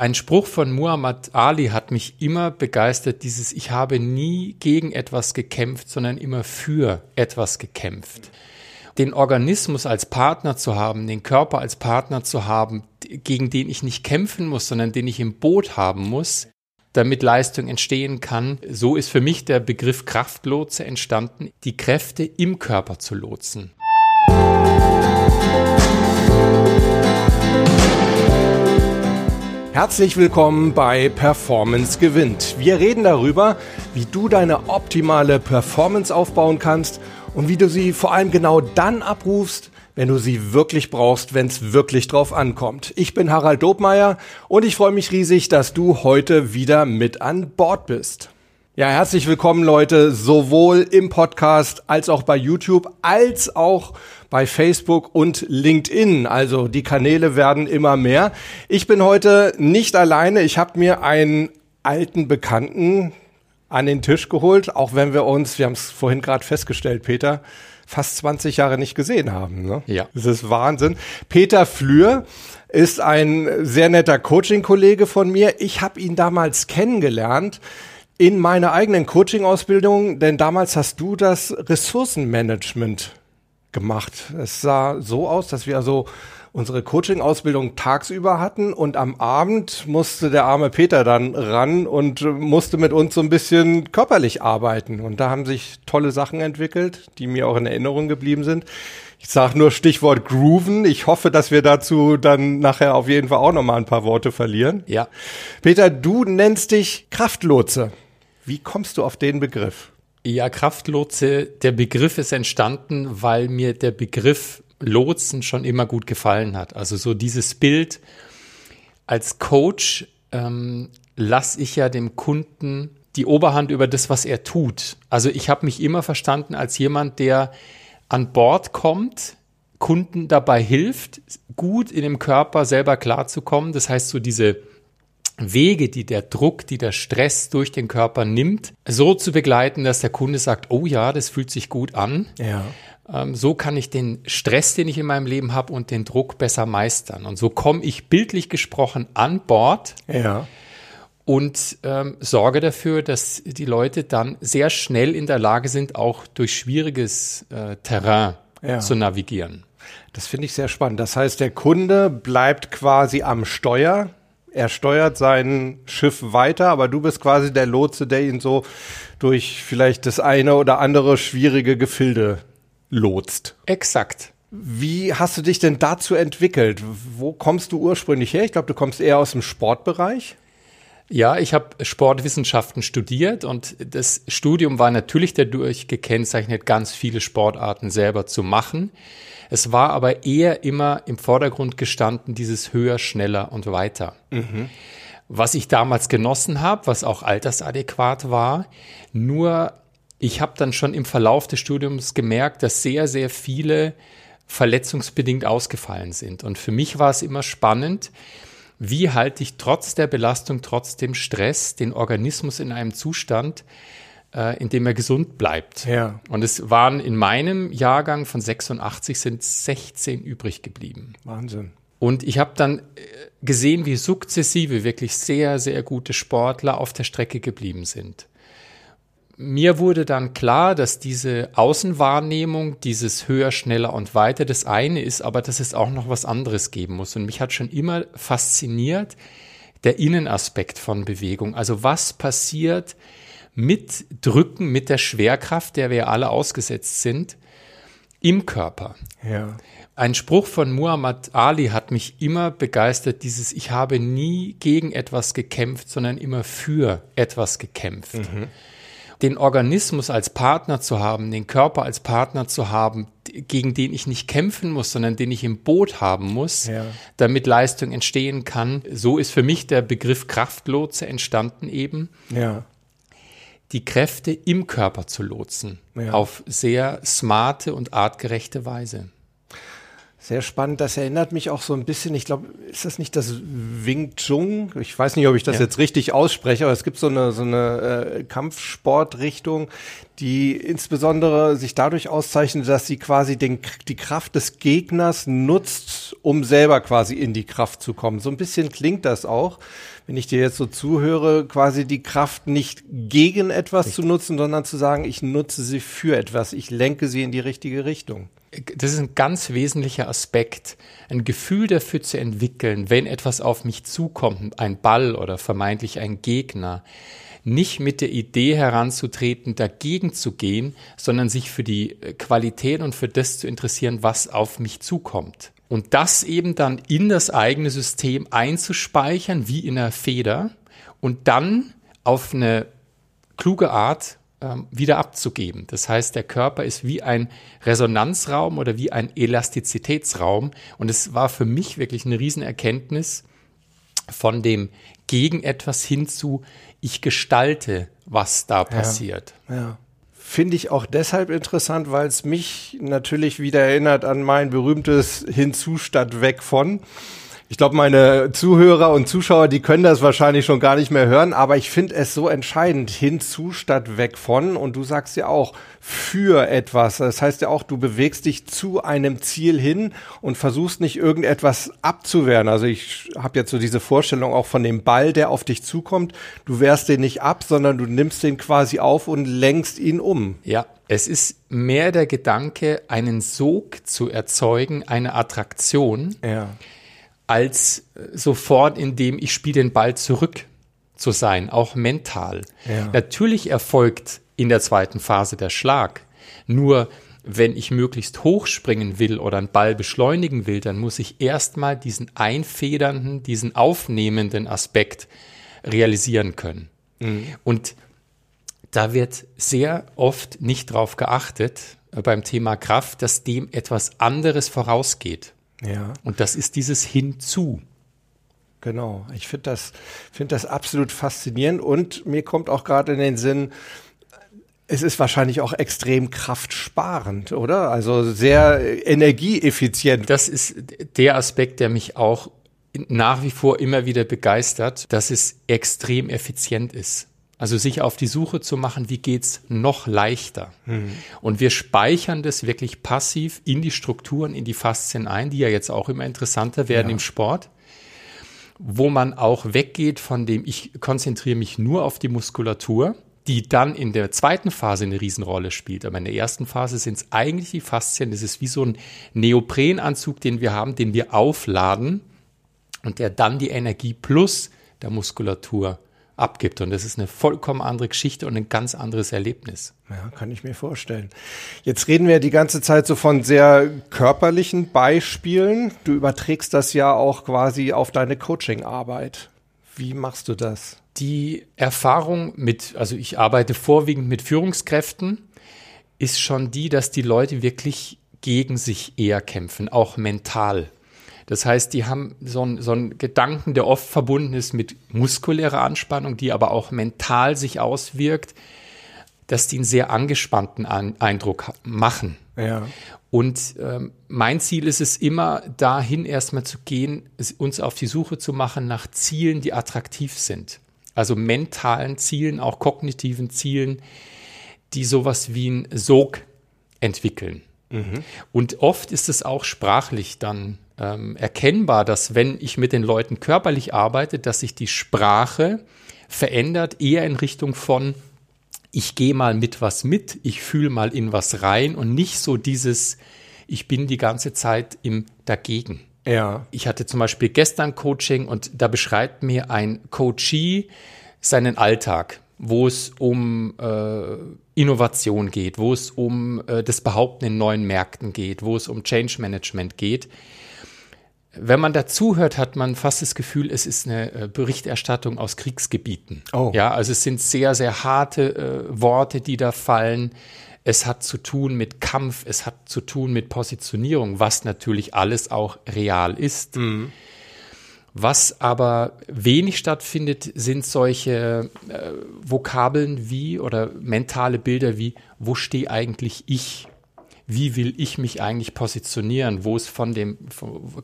Ein Spruch von Muhammad Ali hat mich immer begeistert, dieses Ich habe nie gegen etwas gekämpft, sondern immer für etwas gekämpft. Den Organismus als Partner zu haben, den Körper als Partner zu haben, gegen den ich nicht kämpfen muss, sondern den ich im Boot haben muss, damit Leistung entstehen kann. So ist für mich der Begriff Kraftlotse entstanden, die Kräfte im Körper zu lotsen. Herzlich willkommen bei Performance gewinnt. Wir reden darüber, wie du deine optimale Performance aufbauen kannst und wie du sie vor allem genau dann abrufst, wenn du sie wirklich brauchst, wenn es wirklich drauf ankommt. Ich bin Harald Dobmeier und ich freue mich riesig, dass du heute wieder mit an Bord bist. Ja, herzlich willkommen Leute, sowohl im Podcast als auch bei YouTube, als auch bei Facebook und LinkedIn. Also die Kanäle werden immer mehr. Ich bin heute nicht alleine. Ich habe mir einen alten Bekannten an den Tisch geholt, auch wenn wir uns, wir haben es vorhin gerade festgestellt, Peter, fast 20 Jahre nicht gesehen haben. Ne? Ja. Das ist Wahnsinn. Peter Flür ist ein sehr netter Coaching-Kollege von mir. Ich habe ihn damals kennengelernt in meiner eigenen Coaching-Ausbildung, denn damals hast du das Ressourcenmanagement gemacht. Es sah so aus, dass wir also unsere Coaching-Ausbildung tagsüber hatten und am Abend musste der arme Peter dann ran und musste mit uns so ein bisschen körperlich arbeiten. Und da haben sich tolle Sachen entwickelt, die mir auch in Erinnerung geblieben sind. Ich sage nur Stichwort Grooven. Ich hoffe, dass wir dazu dann nachher auf jeden Fall auch noch mal ein paar Worte verlieren. Ja. Peter, du nennst dich Kraftlotse. Wie kommst du auf den Begriff? Ja, Kraftlotse, der Begriff ist entstanden, weil mir der Begriff Lotsen schon immer gut gefallen hat. Also so dieses Bild als Coach ähm, lasse ich ja dem Kunden die Oberhand über das, was er tut. Also ich habe mich immer verstanden als jemand, der an Bord kommt, Kunden dabei hilft, gut in dem Körper selber klarzukommen. Das heißt, so diese Wege, die der Druck, die der Stress durch den Körper nimmt, so zu begleiten, dass der Kunde sagt, oh ja, das fühlt sich gut an. Ja. Ähm, so kann ich den Stress, den ich in meinem Leben habe und den Druck besser meistern. Und so komme ich bildlich gesprochen an Bord. Ja. Und ähm, sorge dafür, dass die Leute dann sehr schnell in der Lage sind, auch durch schwieriges äh, Terrain ja. zu navigieren. Das finde ich sehr spannend. Das heißt, der Kunde bleibt quasi am Steuer er steuert sein Schiff weiter, aber du bist quasi der Lotse, der ihn so durch vielleicht das eine oder andere schwierige Gefilde lotst. Exakt. Wie hast du dich denn dazu entwickelt? Wo kommst du ursprünglich her? Ich glaube, du kommst eher aus dem Sportbereich. Ja, ich habe Sportwissenschaften studiert und das Studium war natürlich dadurch gekennzeichnet, ganz viele Sportarten selber zu machen. Es war aber eher immer im Vordergrund gestanden, dieses höher, schneller und weiter. Mhm. Was ich damals genossen habe, was auch altersadäquat war, nur ich habe dann schon im Verlauf des Studiums gemerkt, dass sehr, sehr viele verletzungsbedingt ausgefallen sind. Und für mich war es immer spannend, wie halte ich trotz der Belastung, trotz dem Stress den Organismus in einem Zustand, äh, in dem er gesund bleibt. Ja. Und es waren in meinem Jahrgang von 86 sind 16 übrig geblieben. Wahnsinn. Und ich habe dann äh, gesehen, wie sukzessive wirklich sehr, sehr gute Sportler auf der Strecke geblieben sind. Mir wurde dann klar, dass diese Außenwahrnehmung, dieses höher, schneller und weiter das eine ist, aber dass es auch noch was anderes geben muss. Und mich hat schon immer fasziniert der Innenaspekt von Bewegung. Also was passiert, mit Drücken, mit der Schwerkraft, der wir alle ausgesetzt sind, im Körper. Ja. Ein Spruch von Muhammad Ali hat mich immer begeistert, dieses Ich habe nie gegen etwas gekämpft, sondern immer für etwas gekämpft. Mhm. Den Organismus als Partner zu haben, den Körper als Partner zu haben, gegen den ich nicht kämpfen muss, sondern den ich im Boot haben muss, ja. damit Leistung entstehen kann. So ist für mich der Begriff Kraftlotse entstanden eben. Ja die Kräfte im Körper zu lotsen. Ja. Auf sehr smarte und artgerechte Weise. Sehr spannend. Das erinnert mich auch so ein bisschen, ich glaube, ist das nicht das Wing Chun? Ich weiß nicht, ob ich das ja. jetzt richtig ausspreche, aber es gibt so eine, so eine äh, Kampfsportrichtung, die insbesondere sich dadurch auszeichnet, dass sie quasi den, die Kraft des Gegners nutzt, um selber quasi in die Kraft zu kommen. So ein bisschen klingt das auch, wenn ich dir jetzt so zuhöre, quasi die Kraft nicht gegen etwas Richtig. zu nutzen, sondern zu sagen, ich nutze sie für etwas, ich lenke sie in die richtige Richtung das ist ein ganz wesentlicher Aspekt, ein Gefühl dafür zu entwickeln, wenn etwas auf mich zukommt, ein Ball oder vermeintlich ein Gegner, nicht mit der Idee heranzutreten, dagegen zu gehen, sondern sich für die Qualität und für das zu interessieren, was auf mich zukommt. Und das eben dann in das eigene System einzuspeichern, wie in einer Feder, und dann auf eine kluge Art wieder abzugeben. Das heißt, der Körper ist wie ein Resonanzraum oder wie ein Elastizitätsraum. Und es war für mich wirklich eine Riesenerkenntnis von dem gegen etwas hinzu, ich gestalte, was da passiert. Ja, ja. Finde ich auch deshalb interessant, weil es mich natürlich wieder erinnert an mein berühmtes Hinzu statt weg von. Ich glaube, meine Zuhörer und Zuschauer, die können das wahrscheinlich schon gar nicht mehr hören, aber ich finde es so entscheidend, hinzu statt weg von. Und du sagst ja auch für etwas. Das heißt ja auch, du bewegst dich zu einem Ziel hin und versuchst nicht irgendetwas abzuwehren. Also ich habe jetzt so diese Vorstellung auch von dem Ball, der auf dich zukommt. Du wehrst den nicht ab, sondern du nimmst den quasi auf und lenkst ihn um. Ja, es ist mehr der Gedanke, einen Sog zu erzeugen, eine Attraktion. Ja als sofort, indem ich spiele den Ball zurück zu sein, auch mental. Ja. Natürlich erfolgt in der zweiten Phase der Schlag. Nur wenn ich möglichst hoch springen will oder einen Ball beschleunigen will, dann muss ich erstmal diesen einfedernden, diesen aufnehmenden Aspekt realisieren können. Mhm. Und da wird sehr oft nicht darauf geachtet äh, beim Thema Kraft, dass dem etwas anderes vorausgeht. Ja. Und das ist dieses Hinzu. Genau. Ich finde das, finde das absolut faszinierend und mir kommt auch gerade in den Sinn, es ist wahrscheinlich auch extrem kraftsparend, oder? Also sehr energieeffizient. Das ist der Aspekt, der mich auch nach wie vor immer wieder begeistert, dass es extrem effizient ist. Also sich auf die Suche zu machen, wie geht's noch leichter? Mhm. Und wir speichern das wirklich passiv in die Strukturen, in die Faszien ein, die ja jetzt auch immer interessanter werden ja. im Sport, wo man auch weggeht von dem, ich konzentriere mich nur auf die Muskulatur, die dann in der zweiten Phase eine Riesenrolle spielt. Aber in der ersten Phase sind es eigentlich die Faszien. Das ist wie so ein Neoprenanzug, den wir haben, den wir aufladen und der dann die Energie plus der Muskulatur abgibt. Und das ist eine vollkommen andere Geschichte und ein ganz anderes Erlebnis. Ja, kann ich mir vorstellen. Jetzt reden wir die ganze Zeit so von sehr körperlichen Beispielen. Du überträgst das ja auch quasi auf deine Coachingarbeit. Wie machst du das? Die Erfahrung mit, also ich arbeite vorwiegend mit Führungskräften, ist schon die, dass die Leute wirklich gegen sich eher kämpfen, auch mental. Das heißt, die haben so einen, so einen Gedanken, der oft verbunden ist mit muskulärer Anspannung, die aber auch mental sich auswirkt, dass die einen sehr angespannten An Eindruck machen. Ja. Und ähm, mein Ziel ist es immer, dahin erstmal zu gehen, uns auf die Suche zu machen nach Zielen, die attraktiv sind. Also mentalen Zielen, auch kognitiven Zielen, die sowas wie ein Sog entwickeln. Mhm. Und oft ist es auch sprachlich dann ähm, erkennbar, dass wenn ich mit den Leuten körperlich arbeite, dass sich die Sprache verändert, eher in Richtung von, ich gehe mal mit was mit, ich fühle mal in was rein und nicht so dieses, ich bin die ganze Zeit im Dagegen. Ja. Ich hatte zum Beispiel gestern Coaching und da beschreibt mir ein Coachee seinen Alltag, wo es um äh, Innovation geht, wo es um äh, das Behaupten in neuen Märkten geht, wo es um Change Management geht wenn man dazuhört, hat man fast das Gefühl, es ist eine äh, Berichterstattung aus Kriegsgebieten. Oh. Ja, also es sind sehr, sehr harte äh, Worte, die da fallen. Es hat zu tun mit Kampf, es hat zu tun mit Positionierung, was natürlich alles auch real ist. Mhm. Was aber wenig stattfindet, sind solche äh, Vokabeln wie oder mentale Bilder wie, wo stehe eigentlich ich? Wie will ich mich eigentlich positionieren, wo es von dem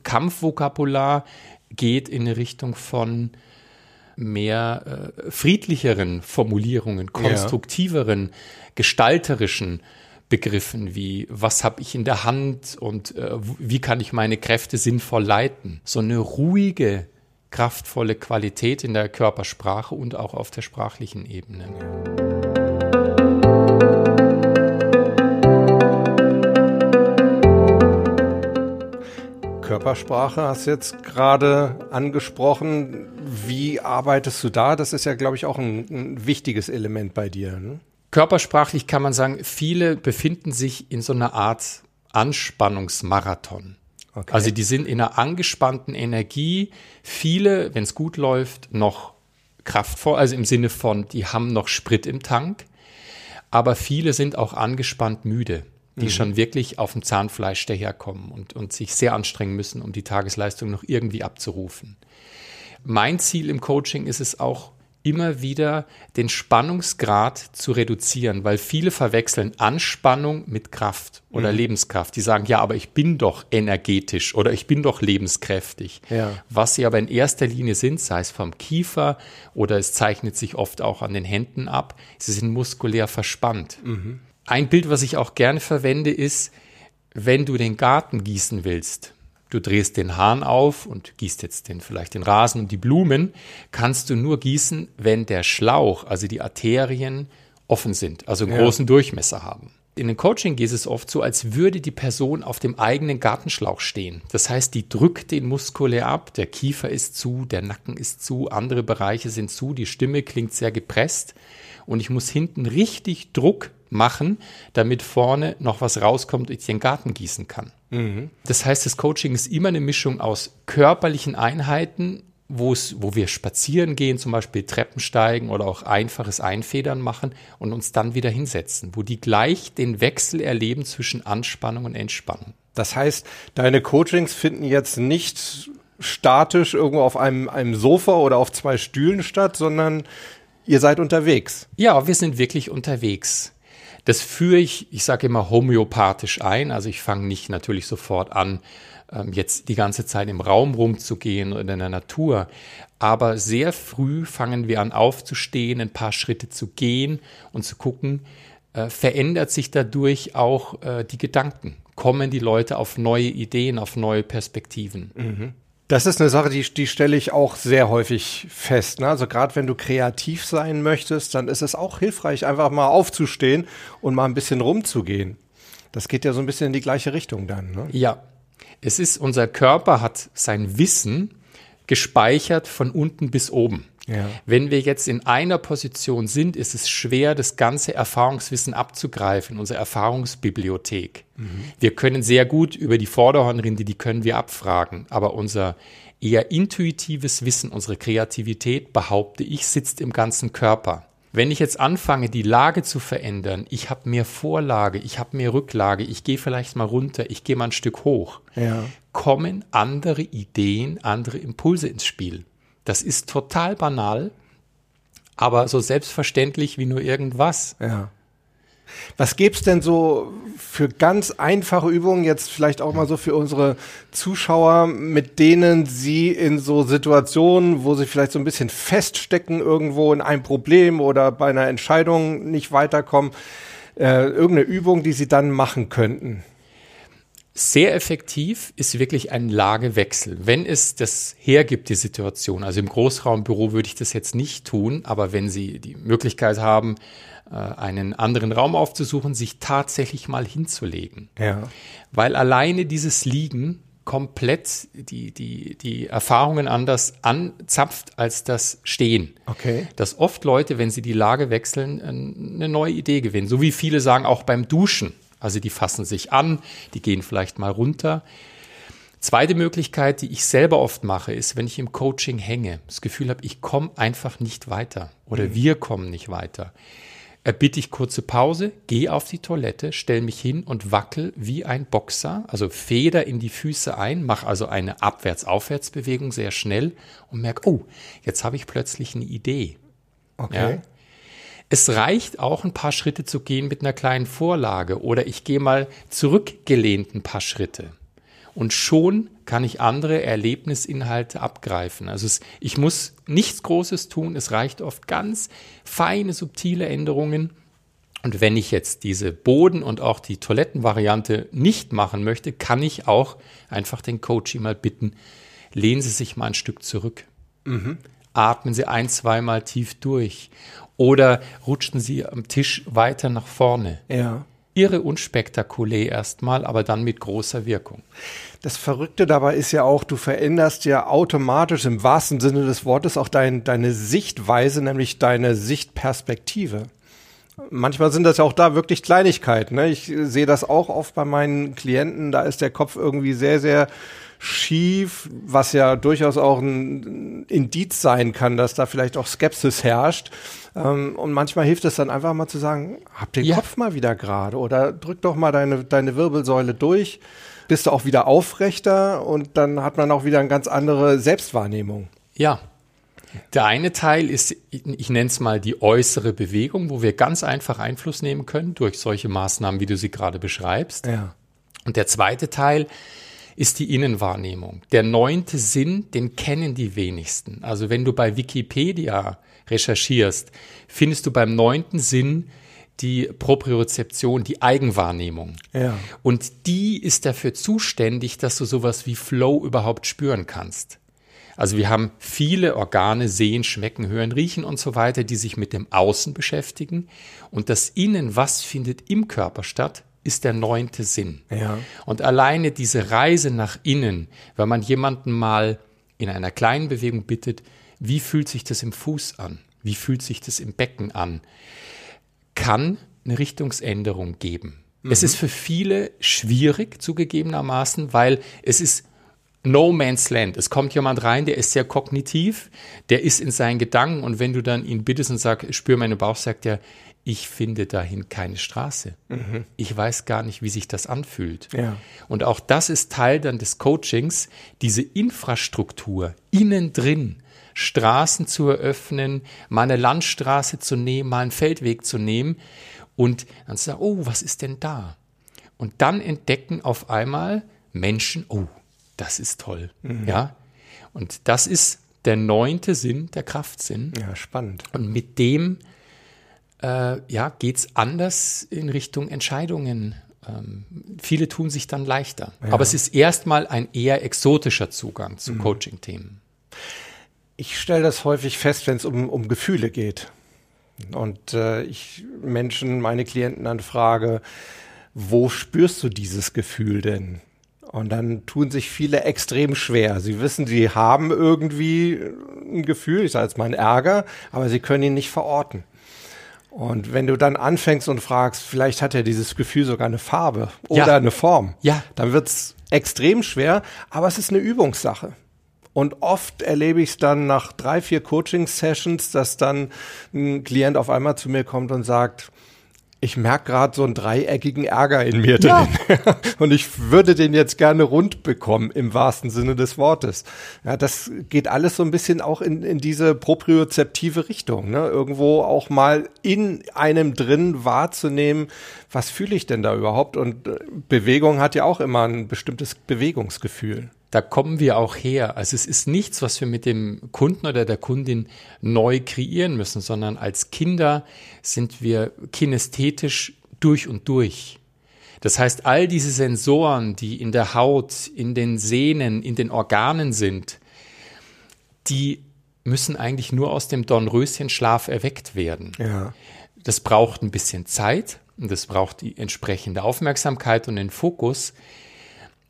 Kampfvokabular geht in eine Richtung von mehr äh, friedlicheren Formulierungen, konstruktiveren, ja. gestalterischen Begriffen wie was habe ich in der Hand und äh, wie kann ich meine Kräfte sinnvoll leiten. So eine ruhige, kraftvolle Qualität in der Körpersprache und auch auf der sprachlichen Ebene. Körpersprache hast du jetzt gerade angesprochen. Wie arbeitest du da? Das ist ja, glaube ich, auch ein, ein wichtiges Element bei dir. Ne? Körpersprachlich kann man sagen, viele befinden sich in so einer Art Anspannungsmarathon. Okay. Also die sind in einer angespannten Energie. Viele, wenn es gut läuft, noch kraftvoll, also im Sinne von, die haben noch Sprit im Tank. Aber viele sind auch angespannt müde die mhm. schon wirklich auf dem Zahnfleisch daherkommen und, und sich sehr anstrengen müssen, um die Tagesleistung noch irgendwie abzurufen. Mein Ziel im Coaching ist es auch, immer wieder den Spannungsgrad zu reduzieren, weil viele verwechseln Anspannung mit Kraft oder mhm. Lebenskraft. Die sagen, ja, aber ich bin doch energetisch oder ich bin doch lebenskräftig. Ja. Was sie aber in erster Linie sind, sei es vom Kiefer oder es zeichnet sich oft auch an den Händen ab, sie sind muskulär verspannt. Mhm. Ein Bild, was ich auch gerne verwende, ist, wenn du den Garten gießen willst, du drehst den Hahn auf und gießt jetzt den, vielleicht den Rasen und die Blumen, kannst du nur gießen, wenn der Schlauch, also die Arterien, offen sind, also einen ja. großen Durchmesser haben. In den Coaching geht es oft so, als würde die Person auf dem eigenen Gartenschlauch stehen. Das heißt, die drückt den muskulär ab, der Kiefer ist zu, der Nacken ist zu, andere Bereiche sind zu, die Stimme klingt sehr gepresst und ich muss hinten richtig Druck machen, damit vorne noch was rauskommt und ich den Garten gießen kann. Mhm. Das heißt, das Coaching ist immer eine Mischung aus körperlichen Einheiten, wo wir spazieren gehen, zum Beispiel Treppen steigen oder auch einfaches Einfedern machen und uns dann wieder hinsetzen, wo die gleich den Wechsel erleben zwischen Anspannung und Entspannung. Das heißt, deine Coachings finden jetzt nicht statisch irgendwo auf einem, einem Sofa oder auf zwei Stühlen statt, sondern ihr seid unterwegs. Ja, wir sind wirklich unterwegs. Das führe ich, ich sage immer homöopathisch ein. Also ich fange nicht natürlich sofort an, ähm, jetzt die ganze Zeit im Raum rumzugehen oder in der Natur. Aber sehr früh fangen wir an aufzustehen, ein paar Schritte zu gehen und zu gucken, äh, verändert sich dadurch auch äh, die Gedanken? Kommen die Leute auf neue Ideen, auf neue Perspektiven? Mhm. Das ist eine Sache, die, die stelle ich auch sehr häufig fest. Ne? Also gerade wenn du kreativ sein möchtest, dann ist es auch hilfreich, einfach mal aufzustehen und mal ein bisschen rumzugehen. Das geht ja so ein bisschen in die gleiche Richtung dann. Ne? Ja, es ist, unser Körper hat sein Wissen gespeichert von unten bis oben. Ja. Wenn wir jetzt in einer Position sind, ist es schwer, das ganze Erfahrungswissen abzugreifen, unsere Erfahrungsbibliothek. Mhm. Wir können sehr gut über die Vorderhornrinde, die können wir abfragen, aber unser eher intuitives Wissen, unsere Kreativität, behaupte ich, sitzt im ganzen Körper. Wenn ich jetzt anfange, die Lage zu verändern, ich habe mehr Vorlage, ich habe mehr Rücklage, ich gehe vielleicht mal runter, ich gehe mal ein Stück hoch, ja. kommen andere Ideen, andere Impulse ins Spiel. Das ist total banal, aber so selbstverständlich wie nur irgendwas. Ja. Was gäbe es denn so für ganz einfache Übungen, jetzt vielleicht auch mal so für unsere Zuschauer, mit denen sie in so Situationen, wo sie vielleicht so ein bisschen feststecken irgendwo in einem Problem oder bei einer Entscheidung nicht weiterkommen, äh, irgendeine Übung, die sie dann machen könnten? Sehr effektiv ist wirklich ein Lagewechsel. Wenn es das hergibt, die Situation, also im Großraumbüro würde ich das jetzt nicht tun, aber wenn Sie die Möglichkeit haben, äh, einen anderen Raum aufzusuchen, sich tatsächlich mal hinzulegen. Ja. Weil alleine dieses Liegen komplett die, die, die Erfahrungen anders anzapft als das Stehen. Okay. Dass oft Leute, wenn sie die Lage wechseln, eine neue Idee gewinnen. So wie viele sagen, auch beim Duschen. Also die fassen sich an, die gehen vielleicht mal runter. Zweite Möglichkeit, die ich selber oft mache, ist, wenn ich im Coaching hänge, das Gefühl habe, ich komme einfach nicht weiter oder mhm. wir kommen nicht weiter. Erbitte ich kurze Pause, gehe auf die Toilette, stelle mich hin und wackel wie ein Boxer, also feder in die Füße ein, mache also eine Abwärts-Aufwärts-Bewegung sehr schnell und merke, oh, jetzt habe ich plötzlich eine Idee. Okay. Ja? Es reicht auch, ein paar Schritte zu gehen mit einer kleinen Vorlage oder ich gehe mal zurückgelehnt ein paar Schritte. Und schon kann ich andere Erlebnisinhalte abgreifen. Also es, ich muss nichts Großes tun, es reicht oft ganz feine, subtile Änderungen. Und wenn ich jetzt diese Boden- und auch die Toilettenvariante nicht machen möchte, kann ich auch einfach den Coach mal bitten, lehnen Sie sich mal ein Stück zurück. Mhm. Atmen Sie ein, zweimal tief durch. Oder rutschen Sie am Tisch weiter nach vorne. Ja. Irre unspektakulär erstmal, aber dann mit großer Wirkung. Das Verrückte dabei ist ja auch, du veränderst ja automatisch im wahrsten Sinne des Wortes auch dein, deine Sichtweise, nämlich deine Sichtperspektive. Manchmal sind das ja auch da wirklich Kleinigkeiten. Ne? Ich sehe das auch oft bei meinen Klienten, da ist der Kopf irgendwie sehr, sehr schief, was ja durchaus auch ein Indiz sein kann, dass da vielleicht auch Skepsis herrscht. Ähm, und manchmal hilft es dann einfach mal zu sagen, hab den ja. Kopf mal wieder gerade oder drück doch mal deine, deine Wirbelsäule durch bist du auch wieder aufrechter und dann hat man auch wieder eine ganz andere Selbstwahrnehmung. Ja. Der eine Teil ist, ich nenne es mal die äußere Bewegung, wo wir ganz einfach Einfluss nehmen können durch solche Maßnahmen, wie du sie gerade beschreibst. Ja. Und der zweite Teil ist die Innenwahrnehmung. Der neunte Sinn, den kennen die wenigsten. Also wenn du bei Wikipedia recherchierst, findest du beim neunten Sinn die Propriozeption, die Eigenwahrnehmung. Ja. Und die ist dafür zuständig, dass du sowas wie Flow überhaupt spüren kannst. Also wir haben viele Organe, sehen, schmecken, hören, riechen und so weiter, die sich mit dem Außen beschäftigen. Und das Innen, was findet im Körper statt, ist der neunte Sinn. Ja. Und alleine diese Reise nach innen, wenn man jemanden mal in einer kleinen Bewegung bittet, wie fühlt sich das im Fuß an? Wie fühlt sich das im Becken an? kann eine Richtungsänderung geben. Mhm. Es ist für viele schwierig zugegebenermaßen, weil es ist No Man's Land. Es kommt jemand rein, der ist sehr kognitiv, der ist in seinen Gedanken und wenn du dann ihn bittest und sagst, spür meinen Bauch, sagt er, ich finde dahin keine Straße. Mhm. Ich weiß gar nicht, wie sich das anfühlt. Ja. Und auch das ist Teil dann des Coachings, diese Infrastruktur innen drin Straßen zu eröffnen, mal eine Landstraße zu nehmen, mal einen Feldweg zu nehmen und dann zu sagen, oh, was ist denn da? Und dann entdecken auf einmal Menschen, oh, das ist toll. Mhm. Ja. Und das ist der neunte Sinn, der Kraftsinn. Ja, spannend. Und mit dem äh, ja, geht es anders in Richtung Entscheidungen. Ähm, viele tun sich dann leichter. Ja. Aber es ist erstmal ein eher exotischer Zugang zu mhm. Coaching-Themen. Ich stelle das häufig fest, wenn es um, um Gefühle geht. Und äh, ich Menschen, meine Klienten dann frage, wo spürst du dieses Gefühl denn? Und dann tun sich viele extrem schwer. Sie wissen, sie haben irgendwie ein Gefühl, ich sage jetzt mal ein Ärger, aber sie können ihn nicht verorten. Und wenn du dann anfängst und fragst, vielleicht hat ja dieses Gefühl sogar eine Farbe oder ja. eine Form, ja. dann wird's extrem schwer, aber es ist eine Übungssache. Und oft erlebe ich es dann nach drei, vier Coaching-Sessions, dass dann ein Klient auf einmal zu mir kommt und sagt, ich merke gerade so einen dreieckigen Ärger in mir ja. drin. und ich würde den jetzt gerne rund bekommen, im wahrsten Sinne des Wortes. Ja, das geht alles so ein bisschen auch in, in diese propriozeptive Richtung. Ne? Irgendwo auch mal in einem drin wahrzunehmen, was fühle ich denn da überhaupt? Und äh, Bewegung hat ja auch immer ein bestimmtes Bewegungsgefühl da kommen wir auch her. Also es ist nichts, was wir mit dem Kunden oder der Kundin neu kreieren müssen, sondern als Kinder sind wir kinästhetisch durch und durch. Das heißt, all diese Sensoren, die in der Haut, in den Sehnen, in den Organen sind, die müssen eigentlich nur aus dem Dornröschenschlaf erweckt werden. Ja. Das braucht ein bisschen Zeit und das braucht die entsprechende Aufmerksamkeit und den Fokus.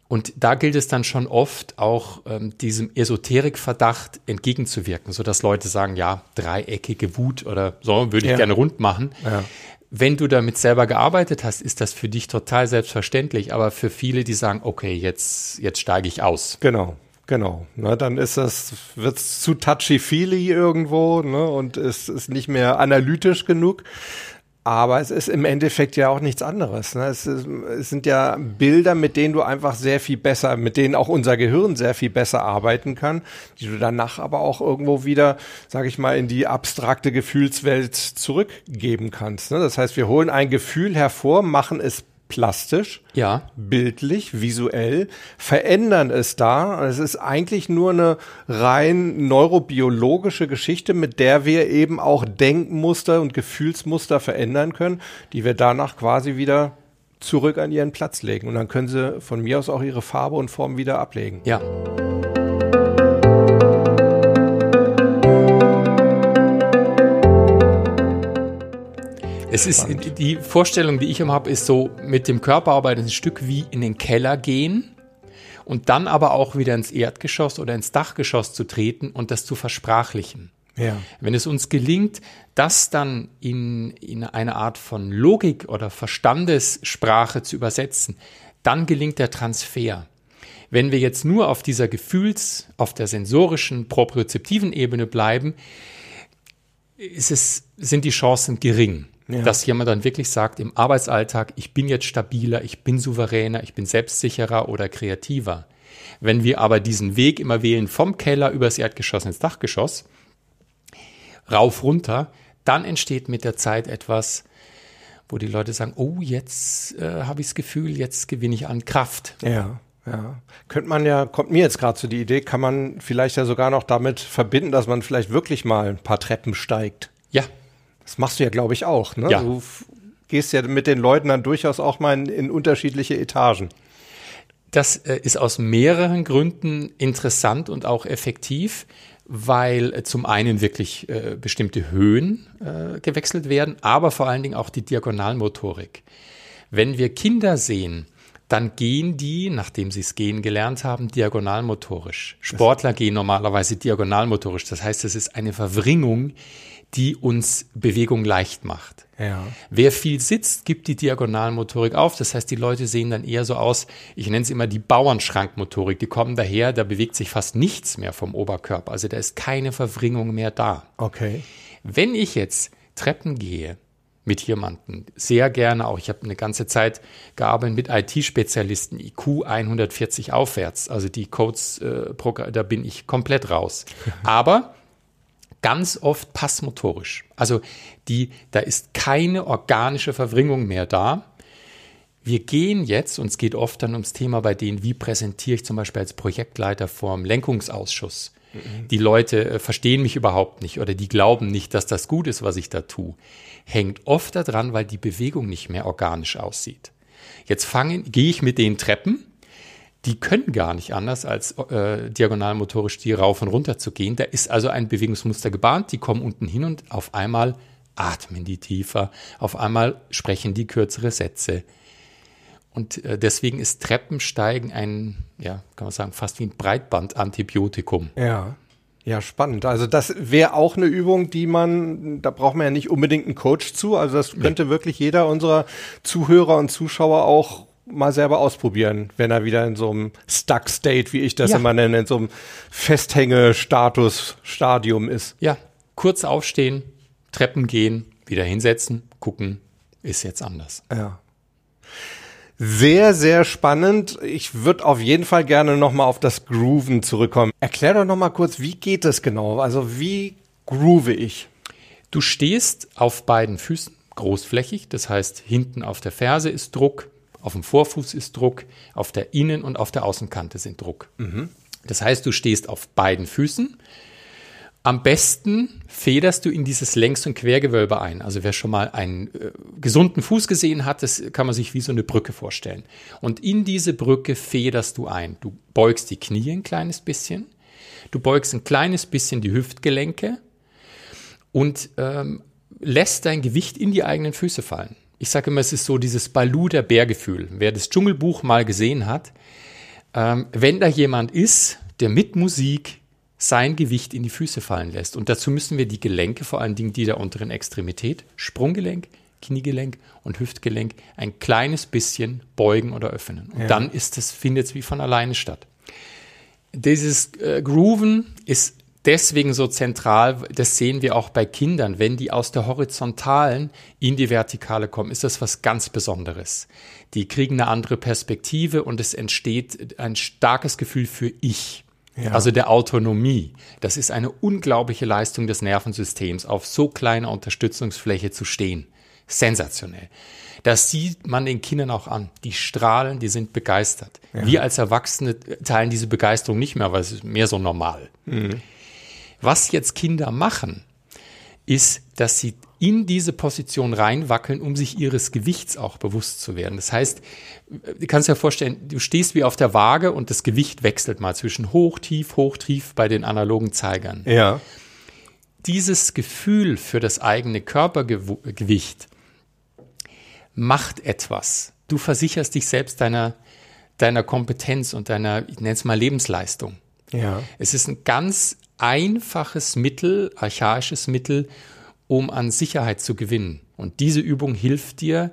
Und da gilt es dann schon oft auch ähm, diesem Esoterikverdacht entgegenzuwirken, sodass Leute sagen, ja, dreieckige Wut oder so würde ich ja. gerne rund machen. Ja. Wenn du damit selber gearbeitet hast, ist das für dich total selbstverständlich, aber für viele, die sagen, okay, jetzt, jetzt steige ich aus. Genau. Genau, ne, dann ist das, wird's zu touchy-feely irgendwo, ne, und ist, ist nicht mehr analytisch genug. Aber es ist im Endeffekt ja auch nichts anderes. Ne? Es, ist, es, sind ja Bilder, mit denen du einfach sehr viel besser, mit denen auch unser Gehirn sehr viel besser arbeiten kann, die du danach aber auch irgendwo wieder, sag ich mal, in die abstrakte Gefühlswelt zurückgeben kannst. Ne? Das heißt, wir holen ein Gefühl hervor, machen es plastisch, ja. bildlich, visuell, verändern es da. Es ist eigentlich nur eine rein neurobiologische Geschichte, mit der wir eben auch Denkmuster und Gefühlsmuster verändern können, die wir danach quasi wieder zurück an ihren Platz legen. Und dann können sie von mir aus auch ihre Farbe und Form wieder ablegen. Ja. Es ist die Vorstellung, die ich immer habe, ist so mit dem Körper arbeiten ein Stück wie in den Keller gehen und dann aber auch wieder ins Erdgeschoss oder ins Dachgeschoss zu treten und das zu versprachlichen. Ja. Wenn es uns gelingt, das dann in, in eine Art von Logik oder Verstandessprache zu übersetzen, dann gelingt der Transfer. Wenn wir jetzt nur auf dieser Gefühls-, auf der sensorischen, propriozeptiven Ebene bleiben, es, sind die Chancen gering. Ja. Dass jemand dann wirklich sagt im Arbeitsalltag, ich bin jetzt stabiler, ich bin souveräner, ich bin selbstsicherer oder kreativer. Wenn wir aber diesen Weg immer wählen vom Keller übers Erdgeschoss ins Dachgeschoss, rauf runter, dann entsteht mit der Zeit etwas, wo die Leute sagen, oh, jetzt äh, habe ich das Gefühl, jetzt gewinne ich an Kraft. Ja. Ja, könnte man ja, kommt mir jetzt gerade zu die Idee, kann man vielleicht ja sogar noch damit verbinden, dass man vielleicht wirklich mal ein paar Treppen steigt. Ja, das machst du ja, glaube ich, auch. Ne? Ja. Du gehst ja mit den Leuten dann durchaus auch mal in, in unterschiedliche Etagen. Das äh, ist aus mehreren Gründen interessant und auch effektiv, weil äh, zum einen wirklich äh, bestimmte Höhen äh, gewechselt werden, aber vor allen Dingen auch die Diagonalmotorik. Wenn wir Kinder sehen, dann gehen die, nachdem sie es gehen gelernt haben, diagonalmotorisch. Sportler gehen normalerweise diagonalmotorisch. Das heißt, es ist eine Verwringung die uns Bewegung leicht macht. Ja. Wer viel sitzt, gibt die Diagonalmotorik auf. Das heißt, die Leute sehen dann eher so aus, ich nenne es immer die Bauernschrankmotorik. Die kommen daher, da bewegt sich fast nichts mehr vom Oberkörper. Also da ist keine Verwringung mehr da. Okay. Wenn ich jetzt Treppen gehe mit jemandem, sehr gerne auch, ich habe eine ganze Zeit gearbeitet mit IT-Spezialisten, IQ 140 aufwärts, also die Codes, äh, da bin ich komplett raus. Aber ganz oft passmotorisch. Also die, da ist keine organische Verwringung mehr da. Wir gehen jetzt, und es geht oft dann ums Thema bei denen, wie präsentiere ich zum Beispiel als Projektleiter vorm Lenkungsausschuss. Mhm. Die Leute äh, verstehen mich überhaupt nicht oder die glauben nicht, dass das gut ist, was ich da tue. Hängt oft daran, weil die Bewegung nicht mehr organisch aussieht. Jetzt fangen, gehe ich mit den Treppen die können gar nicht anders, als äh, diagonalmotorisch die rauf und runter zu gehen. Da ist also ein Bewegungsmuster gebahnt, die kommen unten hin und auf einmal atmen die tiefer, auf einmal sprechen die kürzere Sätze. Und äh, deswegen ist Treppensteigen ein, ja, kann man sagen, fast wie ein Breitbandantibiotikum. Ja. Ja, spannend. Also das wäre auch eine Übung, die man, da braucht man ja nicht unbedingt einen Coach zu. Also das könnte nee. wirklich jeder unserer Zuhörer und Zuschauer auch mal selber ausprobieren, wenn er wieder in so einem Stuck State, wie ich das ja. immer nenne, in so einem Festhänge-Status-Stadium ist. Ja, kurz aufstehen, Treppen gehen, wieder hinsetzen, gucken, ist jetzt anders. Ja. Sehr, sehr spannend. Ich würde auf jeden Fall gerne nochmal auf das Grooven zurückkommen. Erklär doch nochmal kurz, wie geht das genau? Also wie groove ich? Du stehst auf beiden Füßen großflächig, das heißt hinten auf der Ferse ist Druck, auf dem Vorfuß ist Druck, auf der Innen- und auf der Außenkante sind Druck. Mhm. Das heißt, du stehst auf beiden Füßen. Am besten federst du in dieses Längs- und Quergewölbe ein. Also wer schon mal einen äh, gesunden Fuß gesehen hat, das kann man sich wie so eine Brücke vorstellen. Und in diese Brücke federst du ein. Du beugst die Knie ein kleines bisschen, du beugst ein kleines bisschen die Hüftgelenke und ähm, lässt dein Gewicht in die eigenen Füße fallen ich sage immer, es ist so dieses Balu der Bärgefühl. Wer das Dschungelbuch mal gesehen hat, ähm, wenn da jemand ist, der mit Musik sein Gewicht in die Füße fallen lässt. Und dazu müssen wir die Gelenke, vor allen Dingen die der unteren Extremität, Sprunggelenk, Kniegelenk und Hüftgelenk, ein kleines bisschen beugen oder öffnen. Und ja. dann ist es, findet es wie von alleine statt. Dieses äh, Grooven ist deswegen so zentral, das sehen wir auch bei Kindern, wenn die aus der horizontalen in die vertikale kommen, ist das was ganz Besonderes. Die kriegen eine andere Perspektive und es entsteht ein starkes Gefühl für Ich. Ja. Also der Autonomie. Das ist eine unglaubliche Leistung des Nervensystems, auf so kleiner Unterstützungsfläche zu stehen. Sensationell. Das sieht man den Kindern auch an. Die strahlen, die sind begeistert. Ja. Wir als Erwachsene teilen diese Begeisterung nicht mehr, weil es ist mehr so normal. Mhm. Was jetzt Kinder machen, ist, dass sie in diese Position reinwackeln, um sich ihres Gewichts auch bewusst zu werden. Das heißt, du kannst dir vorstellen, du stehst wie auf der Waage und das Gewicht wechselt mal zwischen hoch, tief, hoch, tief bei den analogen Zeigern. Ja. Dieses Gefühl für das eigene Körpergewicht macht etwas. Du versicherst dich selbst deiner, deiner Kompetenz und deiner, ich nenne es mal Lebensleistung. Ja. Es ist ein ganz einfaches Mittel, archaisches Mittel, um an Sicherheit zu gewinnen. Und diese Übung hilft dir,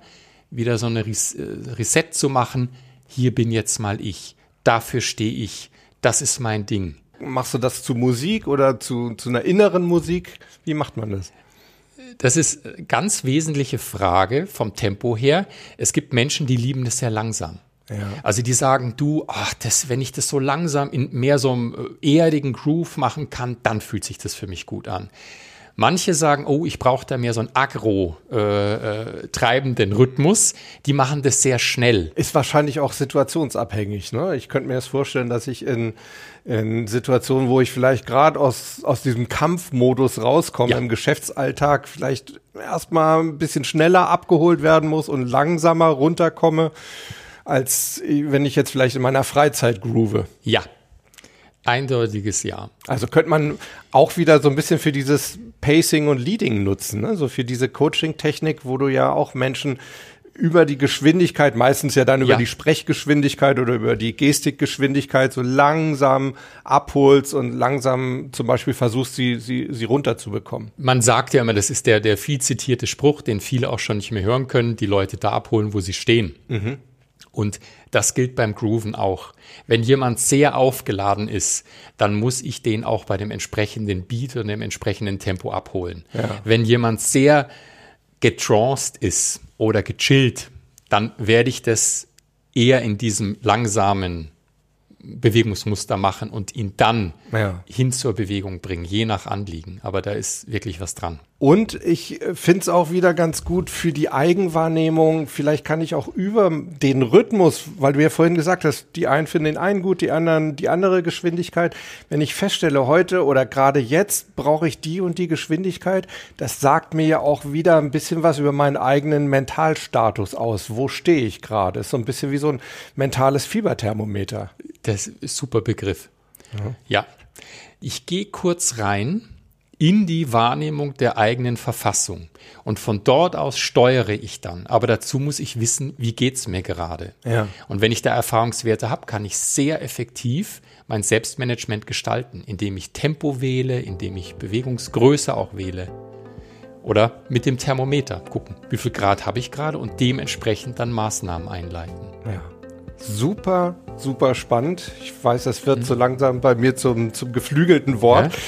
wieder so eine äh, Reset zu machen. Hier bin jetzt mal ich. Dafür stehe ich. Das ist mein Ding. Machst du das zu Musik oder zu, zu einer inneren Musik? Wie macht man das? Das ist eine ganz wesentliche Frage vom Tempo her. Es gibt Menschen, die lieben das sehr langsam. Ja. Also die sagen, du, ach, das, wenn ich das so langsam in mehr so einem äh, erdigen Groove machen kann, dann fühlt sich das für mich gut an. Manche sagen, oh, ich brauche da mehr so einen agro äh, äh, treibenden Rhythmus. Die machen das sehr schnell. Ist wahrscheinlich auch situationsabhängig. Ne? Ich könnte mir das vorstellen, dass ich in, in Situationen, wo ich vielleicht gerade aus, aus diesem Kampfmodus rauskomme, ja. im Geschäftsalltag vielleicht erstmal ein bisschen schneller abgeholt werden muss und langsamer runterkomme, als wenn ich jetzt vielleicht in meiner Freizeit groove. Ja, Eindeutiges Ja. Also könnte man auch wieder so ein bisschen für dieses Pacing und Leading nutzen, ne? so für diese Coaching-Technik, wo du ja auch Menschen über die Geschwindigkeit, meistens ja dann über ja. die Sprechgeschwindigkeit oder über die Gestikgeschwindigkeit so langsam abholst und langsam zum Beispiel versuchst, sie, sie, sie runterzubekommen. Man sagt ja immer, das ist der, der viel zitierte Spruch, den viele auch schon nicht mehr hören können, die Leute da abholen, wo sie stehen. Mhm. Und das gilt beim Grooven auch. Wenn jemand sehr aufgeladen ist, dann muss ich den auch bei dem entsprechenden Beat und dem entsprechenden Tempo abholen. Ja. Wenn jemand sehr getranced ist oder gechillt, dann werde ich das eher in diesem langsamen Bewegungsmuster machen und ihn dann ja. hin zur Bewegung bringen, je nach Anliegen. Aber da ist wirklich was dran. Und ich finde es auch wieder ganz gut für die Eigenwahrnehmung. Vielleicht kann ich auch über den Rhythmus, weil du ja vorhin gesagt hast, die einen finden den einen gut, die anderen die andere Geschwindigkeit. Wenn ich feststelle, heute oder gerade jetzt brauche ich die und die Geschwindigkeit, das sagt mir ja auch wieder ein bisschen was über meinen eigenen Mentalstatus aus. Wo stehe ich gerade? Ist so ein bisschen wie so ein mentales Fieberthermometer. Das ist ein super Begriff. ja. ja. Ich gehe kurz rein in die Wahrnehmung der eigenen Verfassung. Und von dort aus steuere ich dann. Aber dazu muss ich wissen, wie geht's mir gerade. Ja. Und wenn ich da Erfahrungswerte habe, kann ich sehr effektiv mein Selbstmanagement gestalten, indem ich Tempo wähle, indem ich Bewegungsgröße auch wähle. Oder mit dem Thermometer gucken, wie viel Grad habe ich gerade und dementsprechend dann Maßnahmen einleiten. Ja super, super spannend. Ich weiß, das wird mhm. so langsam bei mir zum, zum geflügelten Wort, ja?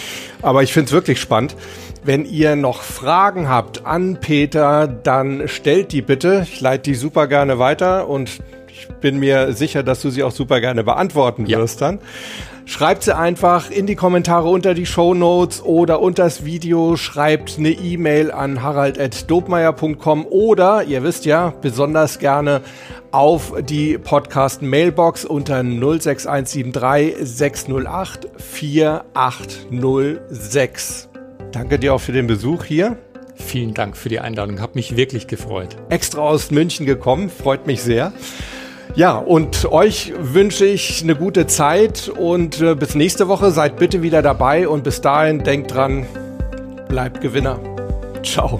aber ich finde es wirklich spannend. Wenn ihr noch Fragen habt an Peter, dann stellt die bitte. Ich leite die super gerne weiter und ich bin mir sicher, dass du sie auch super gerne beantworten ja. wirst dann. Schreibt sie einfach in die Kommentare unter die Show Notes oder unter das Video. Schreibt eine E-Mail an harald.dobmeier.com oder, ihr wisst ja, besonders gerne auf die Podcast-Mailbox unter 06173 608 4806. Danke dir auch für den Besuch hier. Vielen Dank für die Einladung, habe mich wirklich gefreut. Extra aus München gekommen, freut mich sehr. Ja, und euch wünsche ich eine gute Zeit und äh, bis nächste Woche seid bitte wieder dabei und bis dahin denkt dran, bleibt Gewinner. Ciao.